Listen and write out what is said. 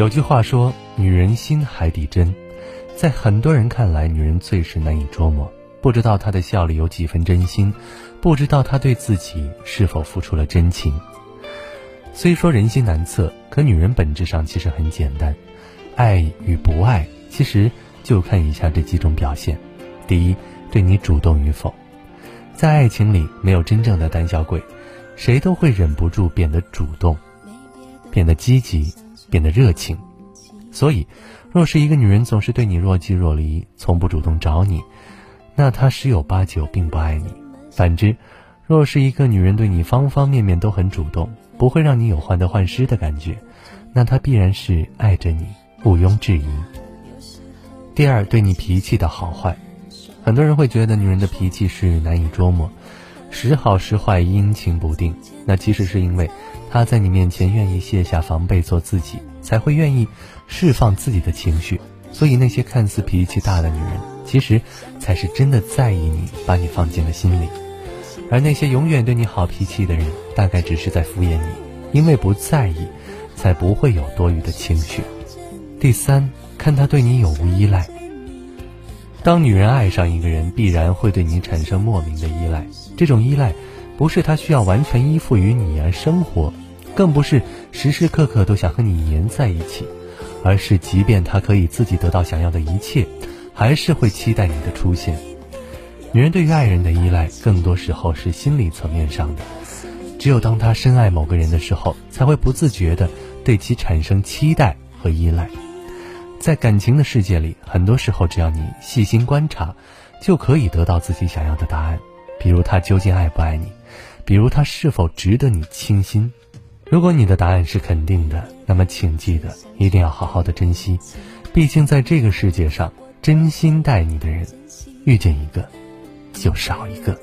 有句话说：“女人心海底针。”在很多人看来，女人最是难以捉摸，不知道她的笑里有几分真心，不知道她对自己是否付出了真情。虽说人心难测，可女人本质上其实很简单，爱与不爱，其实就看以下这几种表现：第一，对你主动与否。在爱情里，没有真正的胆小鬼，谁都会忍不住变得主动，变得积极，变得热情。所以。若是一个女人总是对你若即若离，从不主动找你，那她十有八九并不爱你。反之，若是一个女人对你方方面面都很主动，不会让你有患得患失的感觉，那她必然是爱着你，毋庸置疑。第二，对你脾气的好坏，很多人会觉得女人的脾气是难以捉摸，时好时坏，阴晴不定。那其实是因为他在你面前愿意卸下防备，做自己。才会愿意释放自己的情绪，所以那些看似脾气大的女人，其实才是真的在意你，把你放进了心里。而那些永远对你好脾气的人，大概只是在敷衍你，因为不在意，才不会有多余的情绪。第三，看他对你有无依赖。当女人爱上一个人，必然会对你产生莫名的依赖。这种依赖，不是她需要完全依附于你而生活。更不是时时刻刻都想和你黏在一起，而是即便她可以自己得到想要的一切，还是会期待你的出现。女人对于爱人的依赖，更多时候是心理层面上的。只有当她深爱某个人的时候，才会不自觉地对其产生期待和依赖。在感情的世界里，很多时候只要你细心观察，就可以得到自己想要的答案。比如他究竟爱不爱你，比如他是否值得你倾心。如果你的答案是肯定的，那么请记得一定要好好的珍惜，毕竟在这个世界上，真心待你的人，遇见一个就少一个。